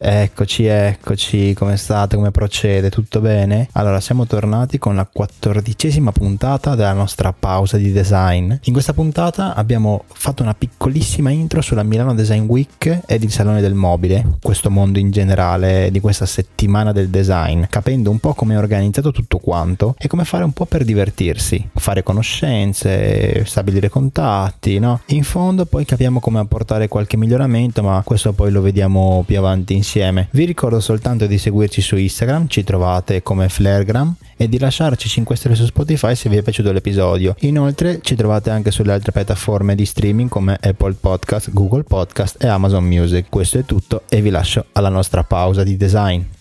Eccoci, eccoci, come state, come procede, tutto bene? Allora, siamo tornati con la quattordicesima puntata della nostra pausa di design. In questa puntata abbiamo fatto una piccolissima intro sulla Milano Design Week ed il Salone del Mobile, questo mondo in generale di questa settimana del design, capendo un po' come è organizzato tutto quanto e come fare un po' per divertirsi, fare conoscenze, stabilire contatti, no? In fondo poi capiamo come apportare qualche miglioramento, ma questo poi lo vediamo più avanti in insieme. Vi ricordo soltanto di seguirci su Instagram, ci trovate come Flaregram e di lasciarci 5 stelle su Spotify se vi è piaciuto l'episodio. Inoltre ci trovate anche sulle altre piattaforme di streaming come Apple Podcast, Google Podcast e Amazon Music. Questo è tutto e vi lascio alla nostra pausa di design.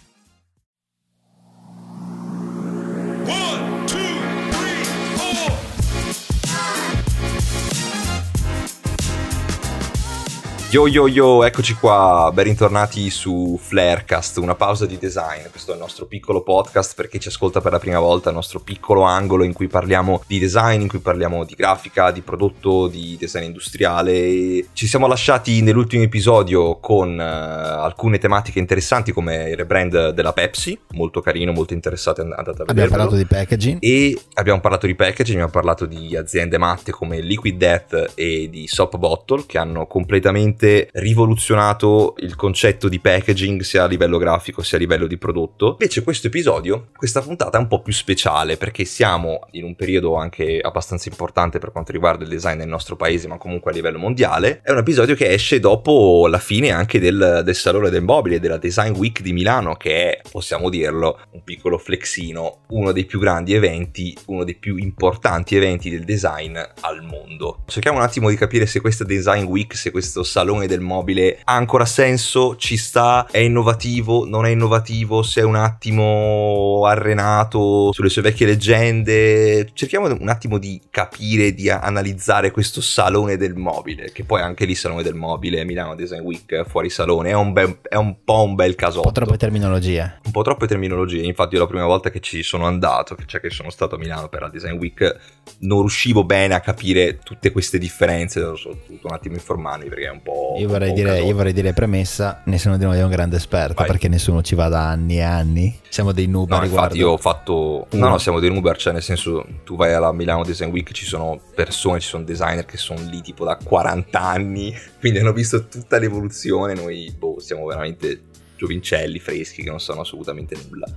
Yo yo yo, eccoci qua, ben ritornati su Flarecast, una pausa di design. Questo è il nostro piccolo podcast per chi ci ascolta per la prima volta, il nostro piccolo angolo in cui parliamo di design, in cui parliamo di grafica, di prodotto, di design industriale. Ci siamo lasciati nell'ultimo episodio con uh, alcune tematiche interessanti come il rebrand della Pepsi, molto carino, molto interessante, andate a vedere. Abbiamo parlato di packaging. E abbiamo parlato di packaging, abbiamo parlato di aziende matte come Liquid Death e di Soap Bottle che hanno completamente veramente rivoluzionato il concetto di packaging sia a livello grafico sia a livello di prodotto. Invece questo episodio, questa puntata è un po' più speciale perché siamo in un periodo anche abbastanza importante per quanto riguarda il design nel nostro paese ma comunque a livello mondiale. È un episodio che esce dopo la fine anche del, del Salone del Mobile, della Design Week di Milano che è, possiamo dirlo, un piccolo flexino, uno dei più grandi eventi, uno dei più importanti eventi del design al mondo. Cerchiamo un attimo di capire se questa Design Week, se questo salone salone del mobile ha ancora senso, ci sta, è innovativo, non è innovativo, se è un attimo arrenato sulle sue vecchie leggende. Cerchiamo un attimo di capire, di analizzare questo salone del mobile, che poi anche lì salone del mobile, Milano Design Week, fuori salone, è un, be- è un po' un bel caso. Un po' troppe terminologie. Un po' troppe terminologie, infatti io la prima volta che ci sono andato, cioè che sono stato a Milano per la Design Week, non riuscivo bene a capire tutte queste differenze, ho dovuto un attimo informarmi perché è un po' io vorrei, dire, io vorrei dire premessa, nessuno di noi è un grande esperto Vai. perché nessuno ci va da anni e anni. Siamo dei noob no, infatti io ho fatto... No, no, siamo dei noob, cioè nel senso tu vai alla Milano Design Week, ci sono persone, ci sono designer che sono lì tipo da 40 anni, quindi hanno visto tutta l'evoluzione, noi boh, siamo veramente giovincelli, freschi, che non sanno assolutamente nulla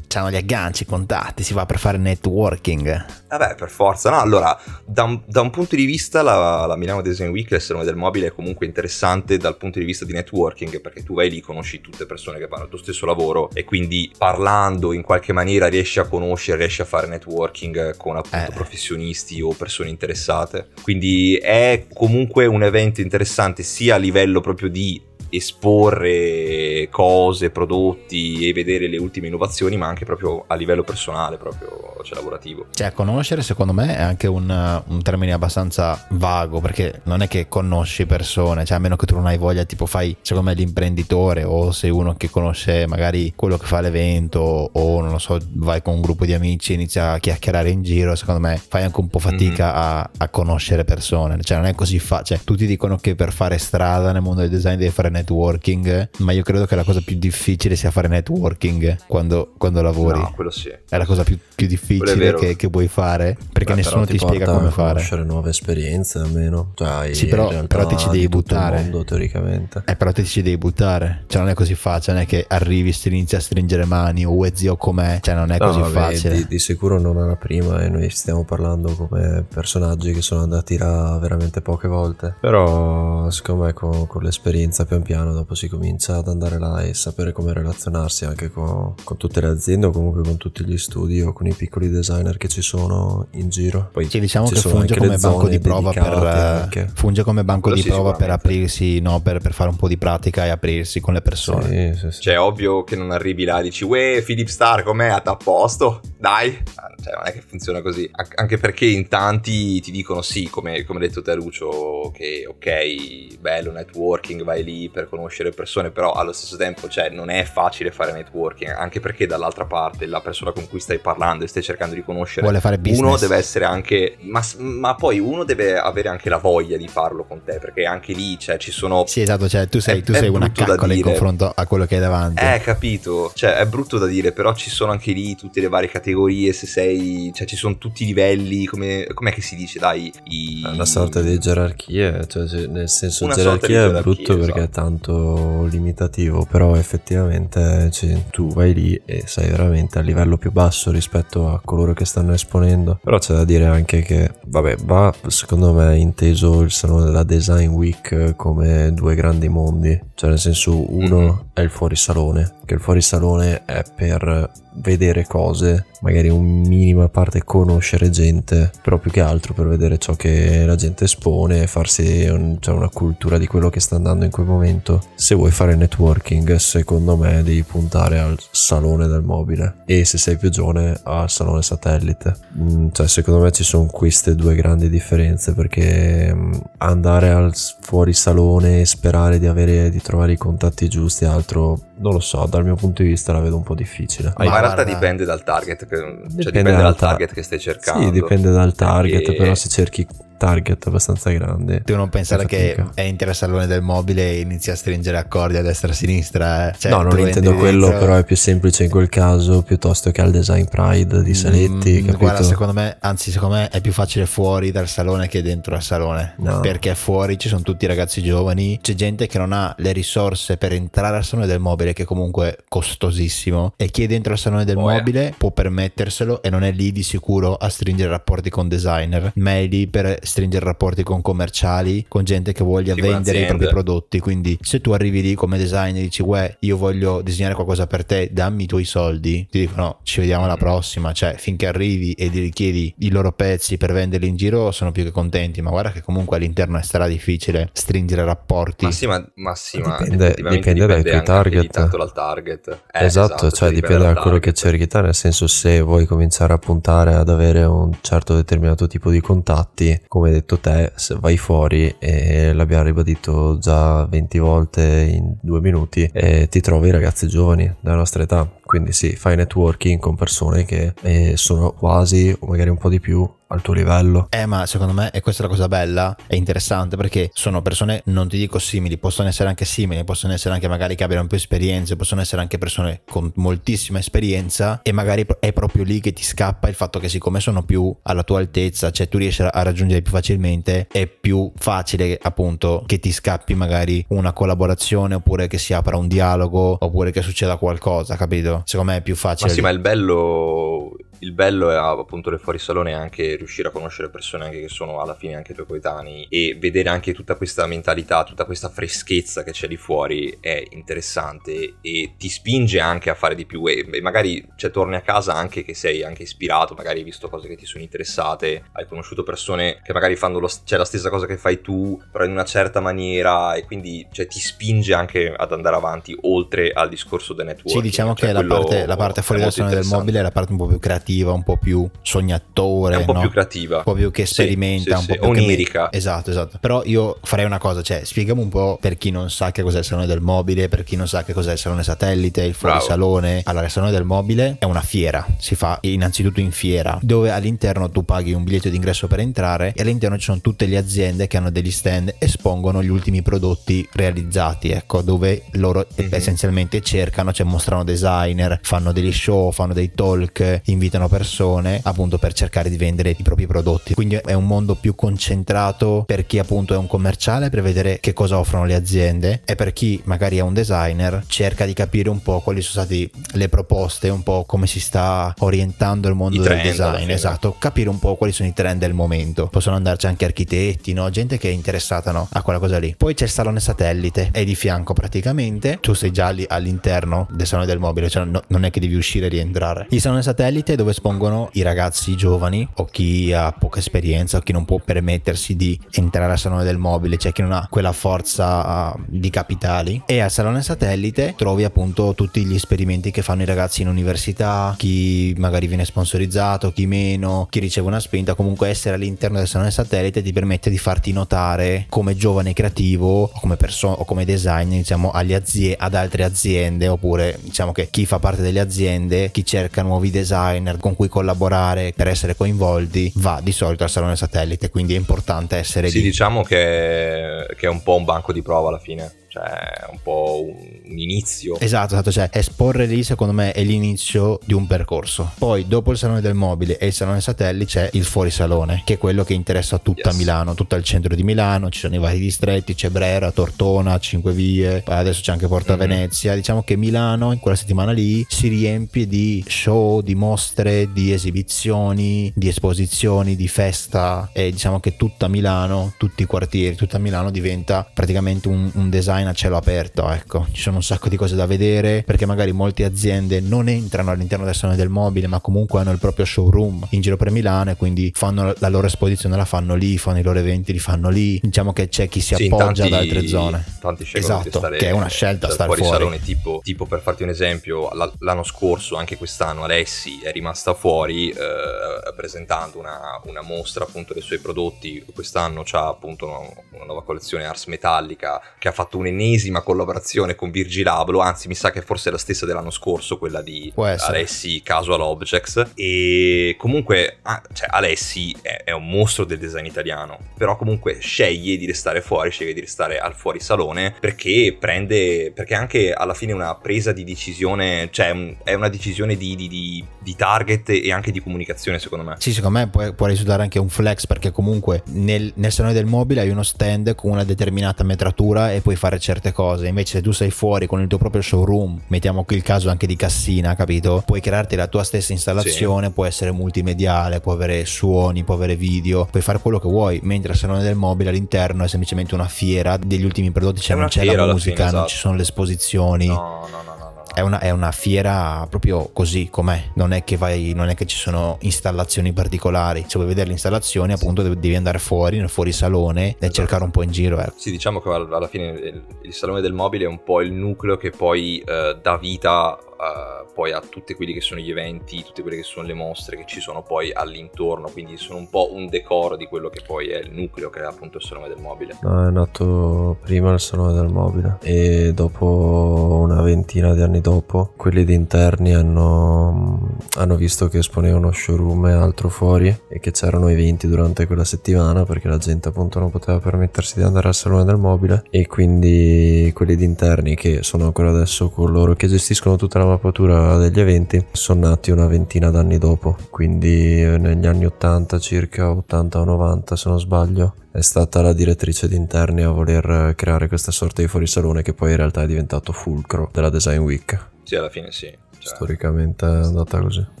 c'hanno gli agganci, i contatti, si va per fare networking. Vabbè, per forza. No, allora, da un, da un punto di vista la, la, Milano Design Week, il salone del mobile è comunque interessante dal punto di vista di networking, perché tu vai lì, conosci tutte persone che fanno il tuo stesso lavoro e quindi parlando in qualche maniera riesci a conoscere, riesci a fare networking con appunto eh. professionisti o persone interessate. Quindi è comunque un evento interessante sia a livello proprio di esporre cose, prodotti e vedere le ultime innovazioni, ma anche proprio a livello personale, proprio cioè lavorativo. Cioè, conoscere secondo me è anche un, un, termine abbastanza vago, perché non è che conosci persone, cioè a meno che tu non hai voglia, tipo fai secondo me l'imprenditore o sei uno che conosce magari quello che fa l'evento o non lo so, vai con un gruppo di amici e inizia a chiacchierare in giro, secondo me fai anche un po' fatica mm-hmm. a, a, conoscere persone, cioè non è così facile, cioè, tutti dicono che per fare strada nel mondo del design devi fare networking, ma io credo che la cosa più difficile sia fare networking quando, quando lavori. No, quello sì. È la cosa più, più difficile che, che, puoi fare perché Beh, nessuno ti, ti spiega come fare. conoscere nuove esperienze almeno. Cioè, sì, però, però ti ci devi buttare. Mondo, teoricamente. Eh, però ti ci devi buttare. Cioè, non è così facile. Non è che arrivi, si inizia a stringere mani. o Uè, zio, com'è? Cioè, non è no, così vabbè, facile. Di, di, sicuro non è la prima. E noi stiamo parlando come personaggi che sono andati là veramente poche volte. Però, secondo me, con, con l'esperienza, pian piano, dopo si comincia ad andare là e sapere come relazionarsi anche con, con tutte le aziende o comunque con tutti gli studi o con i piccoli designer che ci sono in giro. Poi sì, diciamo che funge come banco di prova per, funge come banco di prova per aprirsi, no, per, per, fare un po' di pratica e aprirsi con le persone. Sì, sì, sì. Cioè, ovvio che non arrivi là e dici, uè, Philip Star, com'è? A posto? Dai. Ah, cioè, non è che funziona così. Anche perché in tanti ti dicono sì, come, come detto te Lucio, che ok, bello networking, vai lì, però per conoscere persone, però allo stesso tempo cioè, non è facile fare networking, anche perché dall'altra parte la persona con cui stai parlando e stai cercando di conoscere, Vuole fare business. uno deve essere anche, ma, ma poi uno deve avere anche la voglia di farlo con te, perché anche lì cioè, ci sono... Sì, esatto, cioè tu sei, È- tu sei una brutto da caccola in dire. confronto a quello che hai davanti. Eh, capito. Cioè, è brutto da dire, però ci sono anche lì tutte le varie categorie. Se sei. Cioè, ci sono tutti i livelli. Come, com'è che si dice? Dai. I... Una sorta di gerarchie, cioè, nel senso Una gerarchia è gerarchia, brutto perché è esatto. Tanto limitativo, però effettivamente cioè, tu vai lì e sei veramente a livello più basso rispetto a coloro che stanno esponendo. Però c'è da dire anche che, vabbè, va secondo me inteso il salone della Design Week come due grandi mondi, cioè nel senso uno Mhm. è il fuorisalone, che il fuorisalone è per vedere cose, magari un minima parte conoscere gente, però più che altro per vedere ciò che la gente espone e farsi un- cioè una cultura di quello che sta andando in quel momento. Se vuoi fare networking, secondo me devi puntare al salone del mobile e se sei più giovane al salone satellite. Mm, cioè, secondo me ci sono queste due grandi differenze perché mm, andare al fuorisalone e sperare di avere di trovare i contatti giusti e altro non lo so, dal mio punto di vista la vedo un po' difficile. Ma in realtà dipende dal target. che- Cioè, Dipende dipende, dal dal ta- target che stai cercando. Sì, dipende dal target, Perché- però se cerchi target abbastanza grande. Tu non pensare che entri al salone del mobile e inizi a stringere accordi a destra e a sinistra. eh. Cioè, no, non intendo quello, dentro- però è più semplice in quel caso piuttosto che al design pride di Saletti, Mm, capito? Guarda, secondo me, anzi, secondo me è più facile fuori dal salone che dentro al salone. No. Perché fuori ci sono tutti i ragazzi giovani, c'è gente che non ha le risorse per entrare al salone del mobile, che comunque è costosissimo. E chi è dentro al salone del Oh, eh. mobile può permetterselo e non è lì di sicuro a stringere rapporti con designer, ma è lì per stringere rapporti con commerciali, con gente che voglia Sì, vendere i propri prodotti. Quindi, se tu arrivi lì come designer e dici, uè, io voglio disegnare qualcosa per te, dammi i tuoi soldi, ti dicono, ci vediamo alla Mm. prossima. Cioè, finché arrivi e gli richiedi i loro pezzi per venderli in giro, sono più che contenti. Ma guarda che comunque all'interno sarà difficile stringere rapporti. Ma sì, ma, ma sì, ma Dipende- effettivamente dipende dai target. tanto dal target. Eh, esatto, cioè dipende da quello che cerchi te, nel senso se vuoi cominciare a puntare ad avere un certo determinato tipo di contatti, come hai detto te, vai fuori e l'abbiamo ribadito già 20 volte in due minuti, e ti trovi ragazzi giovani della nostra età, quindi sì, fai networking con persone che eh, sono quasi o magari un po' di più al tuo livello. Eh, ma secondo me, e questa è la cosa bella e interessante perché sono persone, non ti dico simili, possono essere anche simili, possono essere anche magari che abbiano più esperienze, possono essere anche persone con moltissima esperienza e magari è proprio lì che ti scappa il fatto che siccome sono più alla tua altezza, cioè tu riesci a raggiungere più facilmente, è più facile appunto che ti scappi magari una collaborazione oppure che si apra un dialogo oppure che succeda qualcosa, capito? Secondo me è più facile. Ma sì, ma il bello, il bello è appunto del fuorisalone anche riuscire a conoscere persone anche che sono alla fine anche tuoi coetanei e vedere anche tutta questa mentalità, tutta questa freschezza che c'è lì fuori è interessante e ti spinge anche a fare di più e, e magari cioè, torni a casa anche che sei anche ispirato, magari hai visto cose che ti sono interessate, hai conosciuto persone che magari fanno lo, cioè, la stessa cosa che fai tu, però in una certa maniera e quindi cioè, ti spinge anche ad andare avanti oltre al discorso del networking. Sì, diciamo Cioè, che la parte, la parte fuori del mobile è la parte un po' più creativa, un po' più sognatore, un po' no? più creativa. un po' più che Sì, sperimenta, sì, un po' sì, più che- onirica. Esatto, esatto. Però io farei una cosa, cioè spiegami un po' per chi non sa che cos'è il salone del mobile, per chi non sa che cos'è il salone satellite, il fuorisalone. Allora, il salone del mobile è una fiera, si fa innanzitutto in fiera, dove all'interno tu paghi un biglietto d'ingresso per entrare e all'interno ci sono tutte le aziende che hanno degli stand e espongono gli ultimi prodotti realizzati, ecco, dove loro Mhm. essenzialmente cercano, cioè mostrano designer, fanno degli show, fanno dei talk, invitano persone appunto per cercare di vendere i propri prodotti. Quindi è un mondo più concentrato per chi appunto è un commerciale per vedere che cosa offrono le aziende e per chi magari è un designer cerca di capire un po' quali sono state le proposte, un po' come si sta orientando il mondo I del design, esatto, capire un po' quali sono i trend del momento. Possono andarci anche architetti, no? gente che è interessata no? a quella cosa lì. Poi c'è il salone satellite, è di fianco praticamente, tu sei già lì all'interno del salone del mobile, cioè no- non è che devi uscire e rientrare. Il salone satellite dove espongono i ragazzi giovani o chi ha poca esperienza o chi non può permettersi di entrare al salone del mobile, cioè chi non ha quella forza uh, di capitali. E al salone satellite trovi appunto tutti gli esperimenti che fanno i ragazzi in università, chi magari viene sponsorizzato, chi meno, chi riceve una spinta. Comunque essere all'interno del salone satellite ti permette di farti notare come giovane creativo o come persona o come designer, diciamo, agli azie- ad altre aziende oppure diciamo che chi fa parte delle aziende, chi cerca nuovi designer con cui collaborare per essere coinvolti, va di solito al salone satellite, quindi è importante essere sì, lì. diciamo che, che è un po' un banco di prova alla fine cioè un po' un, un, inizio. Esatto, esatto, cioè esporre lì secondo me è l'inizio di un percorso. Poi dopo il salone del mobile e il salone satellite c'è il fuorisalone, che è quello che interessa tutta yes. Milano, tutto il centro di Milano, ci sono i vari distretti, c'è Brera, Tortona, Cinque Vie, adesso c'è anche Porta mm-hmm. Venezia. Diciamo che Milano in quella settimana lì si riempie di show, di mostre, di esibizioni, di esposizioni, di festa e diciamo che tutta Milano, tutti i quartieri, tutta Milano diventa praticamente un, un design design a cielo aperto, ecco, ci sono un sacco di cose da vedere perché magari molte aziende non entrano all'interno del salone del mobile ma comunque hanno il proprio showroom in giro per Milano e quindi fanno la loro esposizione la fanno lì, fanno i loro eventi li fanno lì, diciamo che c'è chi si sì, appoggia tanti, da altre zone. Tanti esatto, stare, che è una scelta stare fuori. fuori. Salone, tipo, tipo, per farti un esempio, l'anno scorso, anche quest'anno, Alessi è rimasta fuori eh, presentando una, una, mostra appunto dei suoi prodotti, quest'anno c'ha appunto una, una nuova collezione Ars Metallica che ha fatto un l'ennesima collaborazione con Virgil Abloh, anzi mi sa che forse è la stessa dell'anno scorso, quella di Alessi Casual Objects. E comunque ah, cioè, Alessi è, è, un mostro del design italiano, però comunque sceglie di restare fuori, sceglie di restare al fuori salone perché prende, perché anche alla fine una presa di decisione, cioè è una decisione di, di, di, di target e anche di comunicazione secondo me. Sì, secondo me può, può risultare anche un flex perché comunque nel, nel salone del mobile hai uno stand con una determinata metratura e puoi fare certe cose. Invece, se tu sei fuori con il tuo proprio showroom, mettiamo qui il caso anche di Cassina, capito? Puoi crearti la tua stessa installazione, sì. può essere multimediale, può avere suoni, può avere video, puoi fare quello che vuoi. Mentre il salone del mobile all'interno è semplicemente una fiera degli ultimi prodotti, cioè non c'è la musica, fine, esatto. non ci sono le esposizioni. No, no, no. È una, è una, fiera proprio così com'è, non è che vai, non è che ci sono installazioni particolari. Se vuoi vedere le installazioni, appunto, devi andare fuori, nel fuorisalone e esatto. cercare un po' in giro. Eh. Sì, diciamo che alla fine il, il, salone del mobile è un po' il nucleo che poi eh, dà vita uh, poi a tutti quelli che sono gli eventi, tutte quelle che sono le mostre che ci sono poi all'intorno, quindi sono un po' un decoro di quello che poi è il nucleo che è appunto il Salone del Mobile. No, è nato prima il Salone del Mobile e dopo una ventina di anni dopo quelli di interni hanno, hanno visto che esponevano showroom e altro fuori e che c'erano eventi durante quella settimana perché la gente appunto non poteva permettersi di andare al Salone del Mobile e quindi quelli di interni che sono ancora adesso coloro che gestiscono tutta la mappatura degli eventi sono nati una ventina d'anni dopo, quindi eh, negli anni 80 circa, 80 o 90 se non sbaglio, è stata la direttrice di interni a voler creare questa sorta di fuorisalone che poi in realtà è diventato fulcro della Design Week. Sì, alla fine sì. Cioè, Storicamente è andata così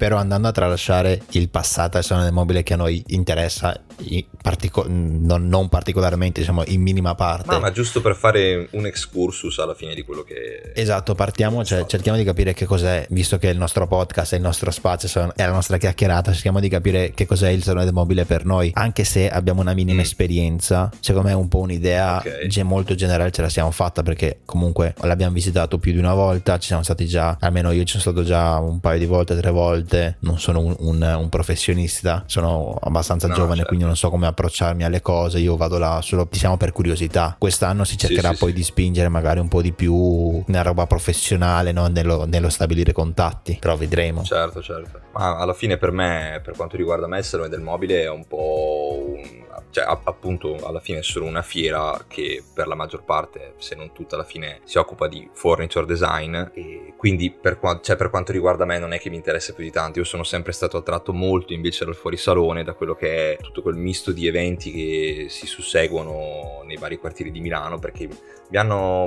però andando a tralasciare il passato del salone del mobile che a noi interessa partico- non, non, particolarmente, diciamo in minima parte. Ma, ma, giusto per fare un excursus alla fine di quello che... Esatto, partiamo, cioè, cerchiamo di capire che cos'è, visto che il nostro podcast è il nostro spazio, è la nostra chiacchierata, cerchiamo di capire che cos'è il salone del mobile per noi, anche se abbiamo una minima mm. esperienza, secondo me è un po' un'idea okay. molto generale ce la siamo fatta perché comunque l'abbiamo visitato più di una volta, ci siamo stati già, almeno io ci sono stato già un paio di volte, tre volte volte non sono un, un, un professionista, sono abbastanza no, giovane, certo. quindi non so come approcciarmi alle cose. Io vado là solo diciamo per curiosità. Quest'anno si cercherà sì, poi sì, di spingere magari un po' di più nella roba professionale, no? nello, nello, stabilire contatti. Però vedremo. Certo, certo. Ma alla fine per me, per quanto riguarda me, il salone del mobile è un po' un cioè appunto alla fine è solo una fiera che per la maggior parte, se non tutta alla fine, si occupa di furniture design e quindi per, qua- cioè, per quanto riguarda me non è che mi interessa più di tanto, io sono sempre stato attratto molto invece dal fuorisalone, da quello che è tutto quel misto di eventi che si susseguono nei vari quartieri di Milano perché mi hanno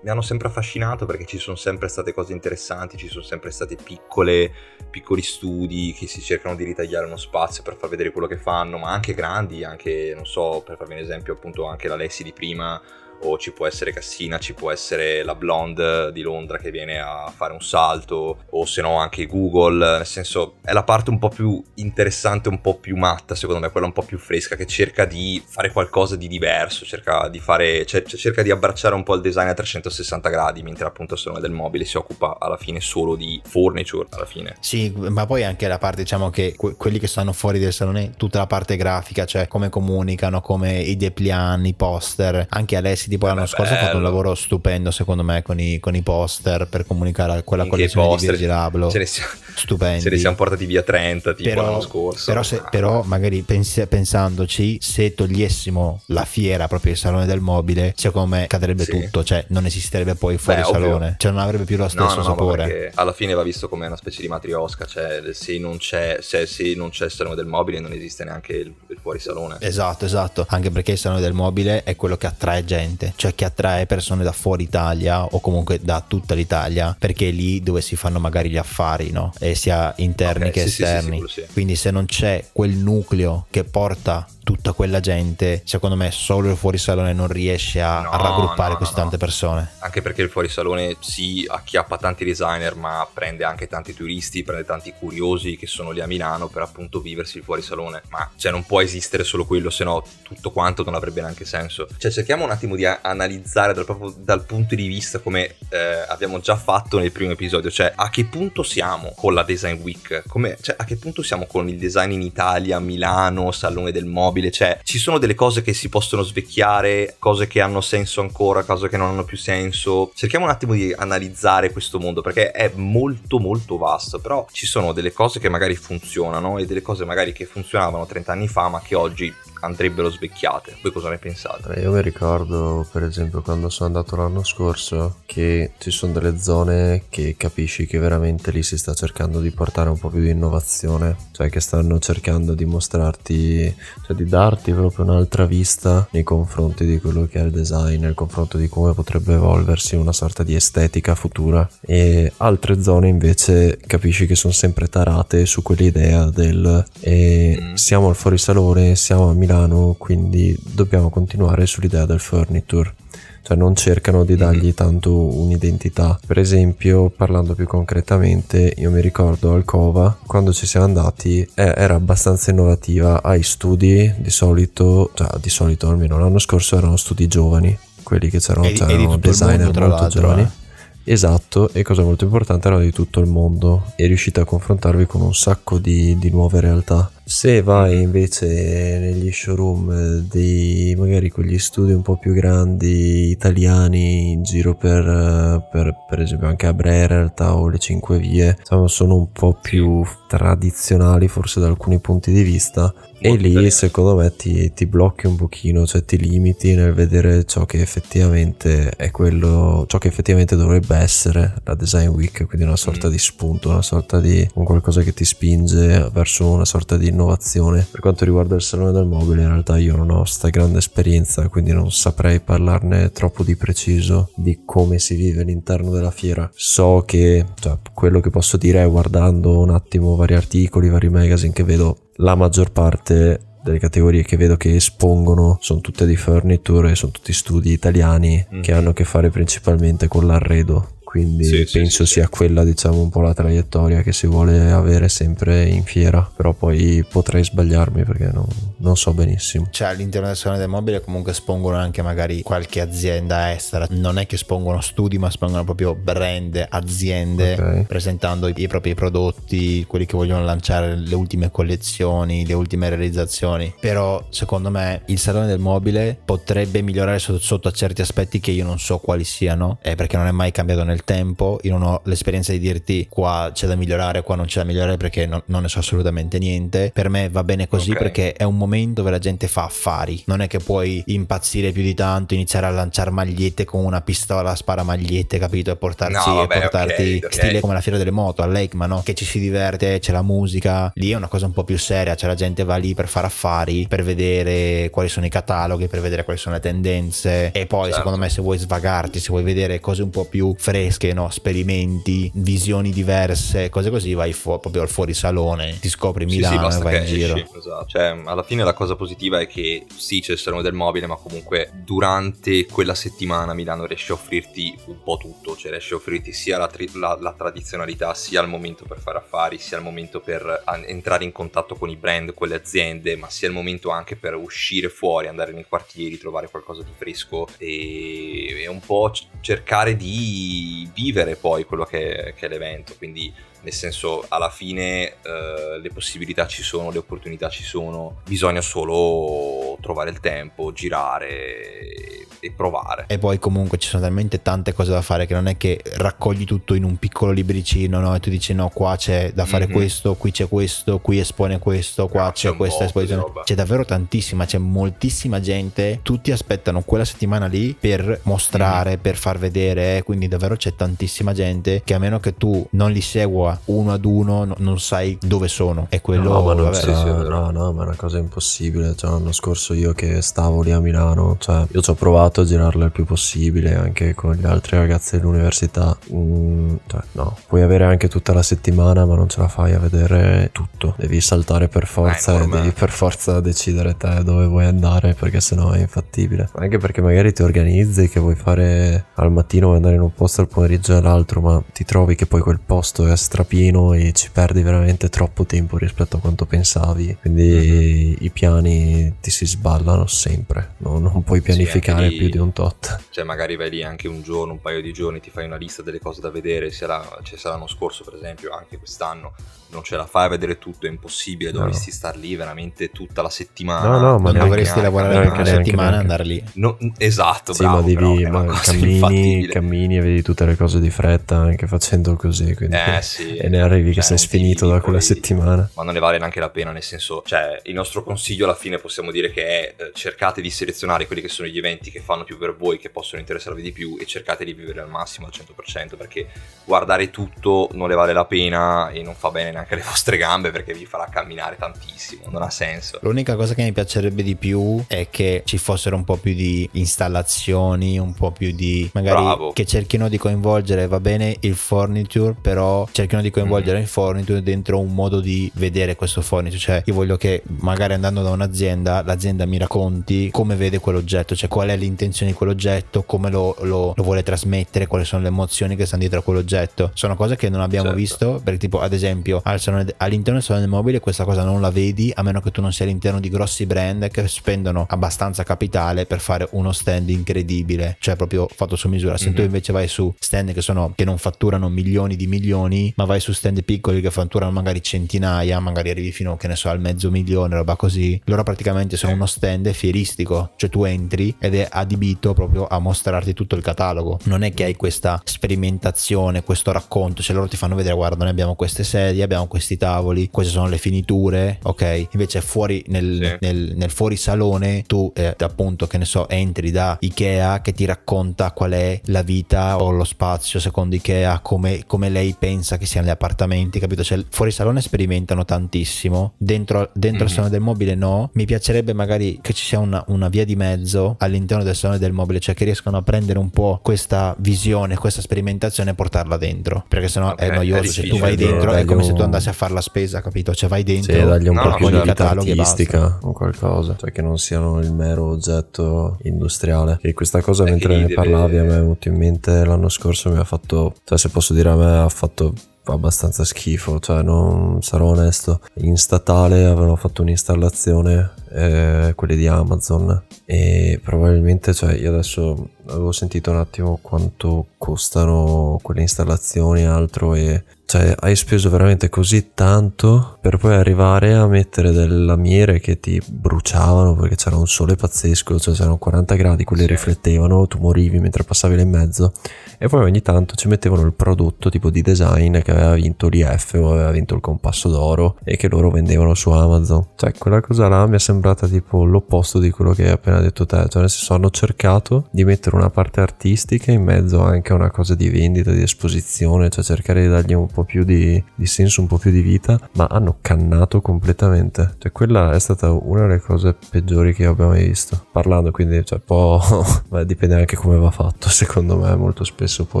mi hanno sempre affascinato perché ci sono sempre state cose interessanti, ci sono sempre stati piccoli studi che si cercano di ritagliare uno spazio per far vedere quello che fanno, ma anche grandi, anche, non so, per farvi un esempio, appunto anche l'Alessi di prima o ci può essere Cassina, ci può essere la blonde di Londra che viene a fare un salto, o se no anche Google, nel senso è la parte un po' più interessante, un po' più matta, secondo me, quella un po' più fresca, che cerca di fare qualcosa di diverso, cerca di fare, cioè, cerca di abbracciare un po' il design a 360 gradi, mentre appunto il salone del mobile si occupa alla fine solo di furniture, alla fine. Sì, ma poi anche la parte, diciamo che que- quelli che stanno fuori del salone, tutta la parte grafica, cioè come comunicano, come i deplian, i poster, anche Alessi tipo l'anno scorso ha fatto un lavoro stupendo secondo me con i, con i poster per comunicare quella anche collezione poster, di Virgil. Ce ne siamo, stupendi. Se ne siamo portati via 30 tipo però, l'anno scorso. Però, se, però magari pensi, pensandoci, se togliessimo la fiera proprio il salone del mobile, secondo me cadrebbe sì. tutto, cioè non esisterebbe poi fuori Beh, salone, ovvio. cioè non avrebbe più lo stesso no, no, sapore. alla fine va visto come una specie di matriosca, cioè se non c'è, se, se non c'è il salone del mobile non esiste neanche il, il fuori salone. Esatto, esatto, anche perché il salone del mobile è quello che attrae gente, cioè che attrae persone da fuori Italia o comunque da tutta l'Italia, perché è lì dove si fanno magari gli affari, no? E sia interni okay, che sì, esterni. Sì, sì, Quindi se non c'è quel nucleo che porta tutta quella gente, secondo me solo il fuorisalone non riesce a, no, a raggruppare no, così no, tante persone. Anche perché il fuorisalone si acchiappa tanti designer, ma prende anche tanti turisti, prende tanti curiosi che sono lì a Milano per appunto viversi il fuorisalone. Ma cioè non può esistere solo quello, se no tutto quanto non avrebbe neanche senso. Cioè cerchiamo un attimo di analizzare dal, proprio dal punto di vista come eh, abbiamo già fatto nel primo episodio, cioè a che punto siamo con la Design Week? Come, cioè, a che punto siamo con il design in Italia, Milano, Salone del Mobile? Stabile, cioè ci sono delle cose che si possono svecchiare, cose che hanno senso ancora, cose che non hanno più senso. Cerchiamo un attimo di analizzare questo mondo perché è molto molto vasto, però ci sono delle cose che magari funzionano e delle cose magari che funzionavano 30 anni fa ma che oggi andrebbero svecchiate. Voi cosa ne pensate? Io mi ricordo, per esempio, quando sono andato l'anno scorso, che ci sono delle zone che capisci che veramente lì si sta cercando di portare un po' più di innovazione, cioè che stanno cercando di mostrarti, cioè di darti proprio un'altra vista nei confronti di quello che è il design, nei confronti di come potrebbe evolversi una sorta di estetica futura. E altre zone invece capisci che sono sempre tarate su quell'idea del eh, mm. siamo al fuorisalone, siamo a Milano, quindi dobbiamo continuare sull'idea del furniture cioè non cercano di dargli tanto un'identità. Per esempio, parlando più concretamente, io mi ricordo Alcova, quando ci siamo andati, era abbastanza innovativa ai studi, di solito, cioè di solito almeno l'anno scorso erano studi giovani, quelli che c'erano, e, c'erano e designer mondo, molto giovani. Eh. Esatto, e cosa molto importante era di tutto il mondo e riuscite a confrontarvi con un sacco di, di nuove realtà. Se vai invece negli showroom di magari quegli studi un po' più grandi italiani in giro per, per, per esempio anche a Brera in realtà o le cinque vie, sono un po' più tradizionali forse da alcuni punti di vista e lì secondo me ti, ti, blocchi un pochino, cioè ti limiti nel vedere ciò che effettivamente è quello, ciò che effettivamente dovrebbe essere la Design Week, quindi una sorta mm. di spunto, una sorta di un qualcosa che ti spinge verso una sorta di innovazione. Per quanto riguarda il salone del mobile, in realtà io non ho sta grande esperienza, quindi non saprei parlarne troppo di preciso di come si vive all'interno della fiera. So che cioè, quello che posso dire è guardando un attimo vari articoli, vari magazine che vedo la maggior parte delle categorie che vedo che espongono sono tutte di furniture, sono tutti studi italiani mm-hmm. che hanno a che fare principalmente con l'arredo quindi sì, penso sì, sia sì. quella diciamo un po' la traiettoria che si vuole avere sempre in fiera però poi potrei sbagliarmi perché non, non so benissimo cioè all'interno del salone del mobile comunque espongono anche magari qualche azienda estera non è che espongono studi ma espongono proprio brand aziende okay. presentando i, i propri prodotti quelli che vogliono lanciare le ultime collezioni le ultime realizzazioni però secondo me il salone del mobile potrebbe migliorare sotto, sotto a certi aspetti che io non so quali siano eh, perché non è mai cambiato nel nel tempo, io non ho l'esperienza di dirti qua c'è da migliorare, qua non c'è da migliorare perché non, non ne so assolutamente niente. Per me va bene così okay. perché è un momento dove la gente fa affari, non è che puoi impazzire più di tanto, iniziare a lanciare magliette con una pistola, spara magliette, capito? E portarsi, no, vabbè, e portarti okay, okay. stile come la fiera delle moto, all'EICMA, no? Che ci si diverte, c'è la musica, lì è una cosa un po' più seria, cioè la gente va lì per fare affari, per vedere quali sono i cataloghi, per vedere quali sono le tendenze e poi certo. secondo me se vuoi svagarti, se vuoi vedere cose un po' più fresche fresche, no? sperimenti, visioni diverse, cose così, vai fu- proprio al fuorisalone, ti scopri Milano sì, sì, e vai in giro. Esatto. Cioè, alla fine la cosa positiva è che sì, c'è il salone del mobile, ma comunque durante quella settimana Milano riesce a offrirti un po' tutto, cioè riesce a offrirti sia la, tri- la, la tradizionalità, sia il momento per fare affari, sia il momento per an- entrare in contatto con i brand, con le aziende, ma sia il momento anche per uscire fuori, andare nei quartieri, trovare qualcosa di fresco e, e un po' c- cercare di vivere poi quello che, che è l'evento. Quindi nel senso alla fine eh, le possibilità ci sono, le opportunità ci sono, bisogna solo trovare il tempo, girare e provare. E poi comunque ci sono talmente tante cose da fare che non è che raccogli tutto in un piccolo libricino, no? E tu dici no, qua c'è da fare mm-hmm. questo, qui c'è questo, qui espone questo, qua no, c'è, c'è questa esposizione. C'è davvero tantissima, c'è moltissima gente, tutti aspettano quella settimana lì per mostrare, mm-hmm. per far vedere, eh? quindi davvero c'è tantissima gente che a meno che tu non li segua uno ad uno no, non sai dove sono. E quello... No, ma non vabbè, sarà, no, no, ma è una cosa impossibile. Cioè, l'anno scorso io che stavo lì a Milano, cioè io ci ho provato a girarla il più possibile anche con gli altri ragazzi dell'università. Mm, cioè, no, puoi avere anche tutta la settimana, ma non ce la fai a vedere tutto. Devi saltare per forza eh, e devi per forza decidere te dove vuoi andare perché sennò è infattibile. Anche perché magari ti organizzi che vuoi fare al mattino vuoi andare in un posto al pomeriggio all'altro, ma ti trovi che poi quel posto è strapieno e ci perdi veramente troppo tempo rispetto a quanto pensavi. Quindi mm-hmm. i piani ti si sballano sempre. No, non puoi pianificare sì, più di un tot. Cioè, magari vai lì anche un giorno, un paio di giorni, ti fai una lista delle cose da vedere, sia, la, cioè, l'anno scorso, per esempio, anche quest'anno, non ce la fai a vedere tutto, è impossibile, dovresti no. star lì veramente tutta la settimana. No, no, ma non dovresti lavorare anche una settimana e andare lì. No, esatto, sì, bravo, ma devi, ma cammini, cammini e vedi tutte le cose di fretta anche facendo così, quindi eh, sì. e ne arrivi cioè, che sei sfinito da quella settimana. Ma non ne vale neanche la pena, nel senso, cioè, il nostro consiglio alla fine possiamo dire che è eh, cercate di selezionare quelli che sono gli eventi che fanno più per voi, che possono interessarvi di più e cercate di vivere al massimo al 100% perché guardare tutto non ne vale la pena e non fa bene neanche alle vostre gambe perché vi farà camminare tantissimo, non ha senso. L'unica cosa che mi piacerebbe di più è che ci fossero un po' più di installazioni, un po' più di magari Bravo. che cerchino di coinvolgere, va bene il furniture, però cerchino di coinvolgere mm. il furniture dentro un modo di vedere questo furniture, cioè io voglio che magari andando da un'azienda, l'azienda mi racconti come vede quell'oggetto, cioè qual è l'intenzione di quell'oggetto, come lo, lo, lo vuole trasmettere, quali sono le emozioni che stanno dietro a quell'oggetto. Sono cose che non abbiamo certo. visto, perché tipo ad esempio all'interno del salone mobile questa cosa non la vedi a meno che tu non sia all'interno di grossi brand che spendono abbastanza capitale per fare uno stand incredibile, cioè proprio fatto su misura. Se mm-hmm. tu mhm. invece vai su stand che, sono, che non fatturano milioni di milioni, ma vai su stand piccoli che fatturano magari centinaia, magari arrivi fino che ne so al mezzo milione, roba così, loro praticamente sono uno stand fieristico, cioè tu entri ed è adibito proprio a mostrarti tutto il catalogo. Non è che hai questa sperimentazione, questo racconto, cioè loro ti fanno vedere guarda noi abbiamo queste sedie, abbiamo questi tavoli, queste sono le finiture, ok? Invece fuori nel, sì. nel, nel fuorisalone tu eh, appunto che ne so entri da Ikea che ti racconta qual è la vita o lo spazio secondo Ikea, come, come lei pensa che siano gli appartamenti, capito? Cioè fuori salone sperimentano tantissimo, dentro, dentro mm-hmm. il salone del mobile no, mi piacerebbe magari che ci sia una, una via di mezzo all'interno del salone del mobile, cioè che riescano a prendere un po' questa visione, questa sperimentazione e portarla dentro, perché sennò okay, è noioso, è cioè tu vai dentro, è come se tu andassi a fare la spesa, capito? Cioè vai dentro, sì, dargli un no, po' più di artistica o qualcosa, cioè che non siano il mero oggetto industriale. E questa cosa è mentre ne deve... parlavi a me è venuto in mente l'anno scorso mi ha fatto, cioè se posso dire a me ha fatto abbastanza schifo, cioè non sarò onesto. In statale avevano fatto un'installazione, eh, quelli di Amazon, e probabilmente, cioè io adesso avevo sentito un attimo quanto costano quelle installazioni e altro e cioè hai speso veramente così tanto per poi arrivare a mettere delle lamiere che ti bruciavano perché c'era un sole pazzesco, cioè c'erano 40 gradi, quelli sì. riflettevano, tu morivi mentre passavi là in mezzo e poi ogni tanto ci mettevano il prodotto tipo di design che aveva vinto l'IF o aveva vinto il compasso d'oro e che loro vendevano su Amazon. Cioè quella cosa là mi è sembrata tipo l'opposto di quello che hai appena detto te, cioè nel senso hanno cercato di mettere una parte artistica in mezzo anche a una cosa di vendita, di esposizione, cioè cercare di dargli un po' po' più di, di senso, un po' più di vita, ma hanno cannato completamente. Cioè quella è stata una delle cose peggiori che abbiamo mai visto. Parlando quindi, cioè, po'... Beh, dipende anche come va fatto, secondo me molto spesso può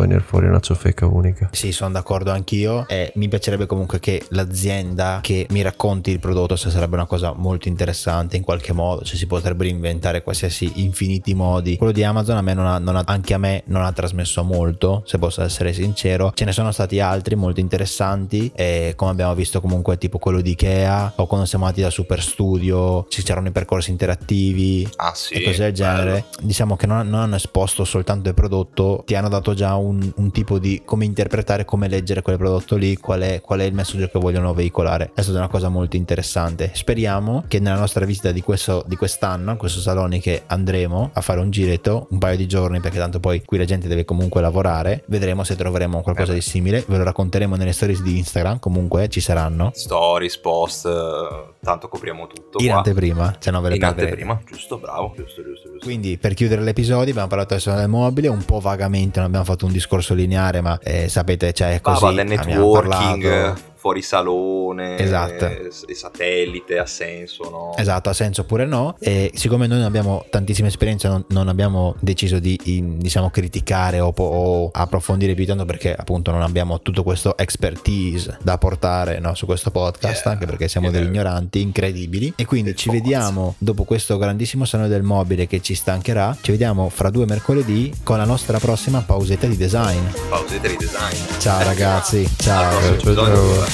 venire fuori una ciofeca unica. Sì, sono d'accordo anch'io e mi piacerebbe comunque che l'azienda che mi racconti il prodotto se sarebbe una cosa molto interessante in qualche modo, cioè si potrebbero inventare qualsiasi infiniti modi. Quello di Amazon a me non ha, non ha, anche a me non ha trasmesso molto, se posso essere sincero. Ce ne sono stati altri molto interessanti e come abbiamo visto comunque tipo quello di Ikea o quando siamo andati da Super Studio ci c'erano i percorsi interattivi ah, sì, e cose del genere. Bello. Diciamo che non, non, hanno esposto soltanto il prodotto, ti hanno dato già un, un, tipo di come interpretare, come leggere quel prodotto lì, qual è, qual è il messaggio che vogliono veicolare. È stata una cosa molto interessante. Speriamo che nella nostra visita di, questo, di quest'anno, in questo salone che andremo a fare un giretto, un paio di giorni, perché tanto poi qui la gente deve comunque lavorare, vedremo se troveremo qualcosa eh di simile. Ve lo racconteremo nelle stories di Instagram, comunque ci saranno. Stories, post, tanto copriamo tutto. In qua. anteprima, se no ve le In anteprima, giusto, bravo, giusto, giusto, giusto. Quindi per chiudere l'episodio abbiamo parlato del salone del mobile, un po' vagamente, non abbiamo fatto un discorso lineare, ma eh, sapete, cioè così... Ah, networking fuori salone, esatto. e satellite, ha senso, no? Esatto, ha senso oppure no. E siccome noi non abbiamo tantissima esperienza, non, non abbiamo deciso di, diciamo, criticare o, o, approfondire più tanto perché appunto non abbiamo tutto questo expertise da portare no, su questo podcast, yeah, anche perché siamo degli ignoranti incredibili. E quindi ci vediamo dopo questo grandissimo salone del mobile che ci stancherà. Ci vediamo fra due mercoledì con la nostra prossima pausetta di design. Pausetta di design. Ciao ragazzi, ciao.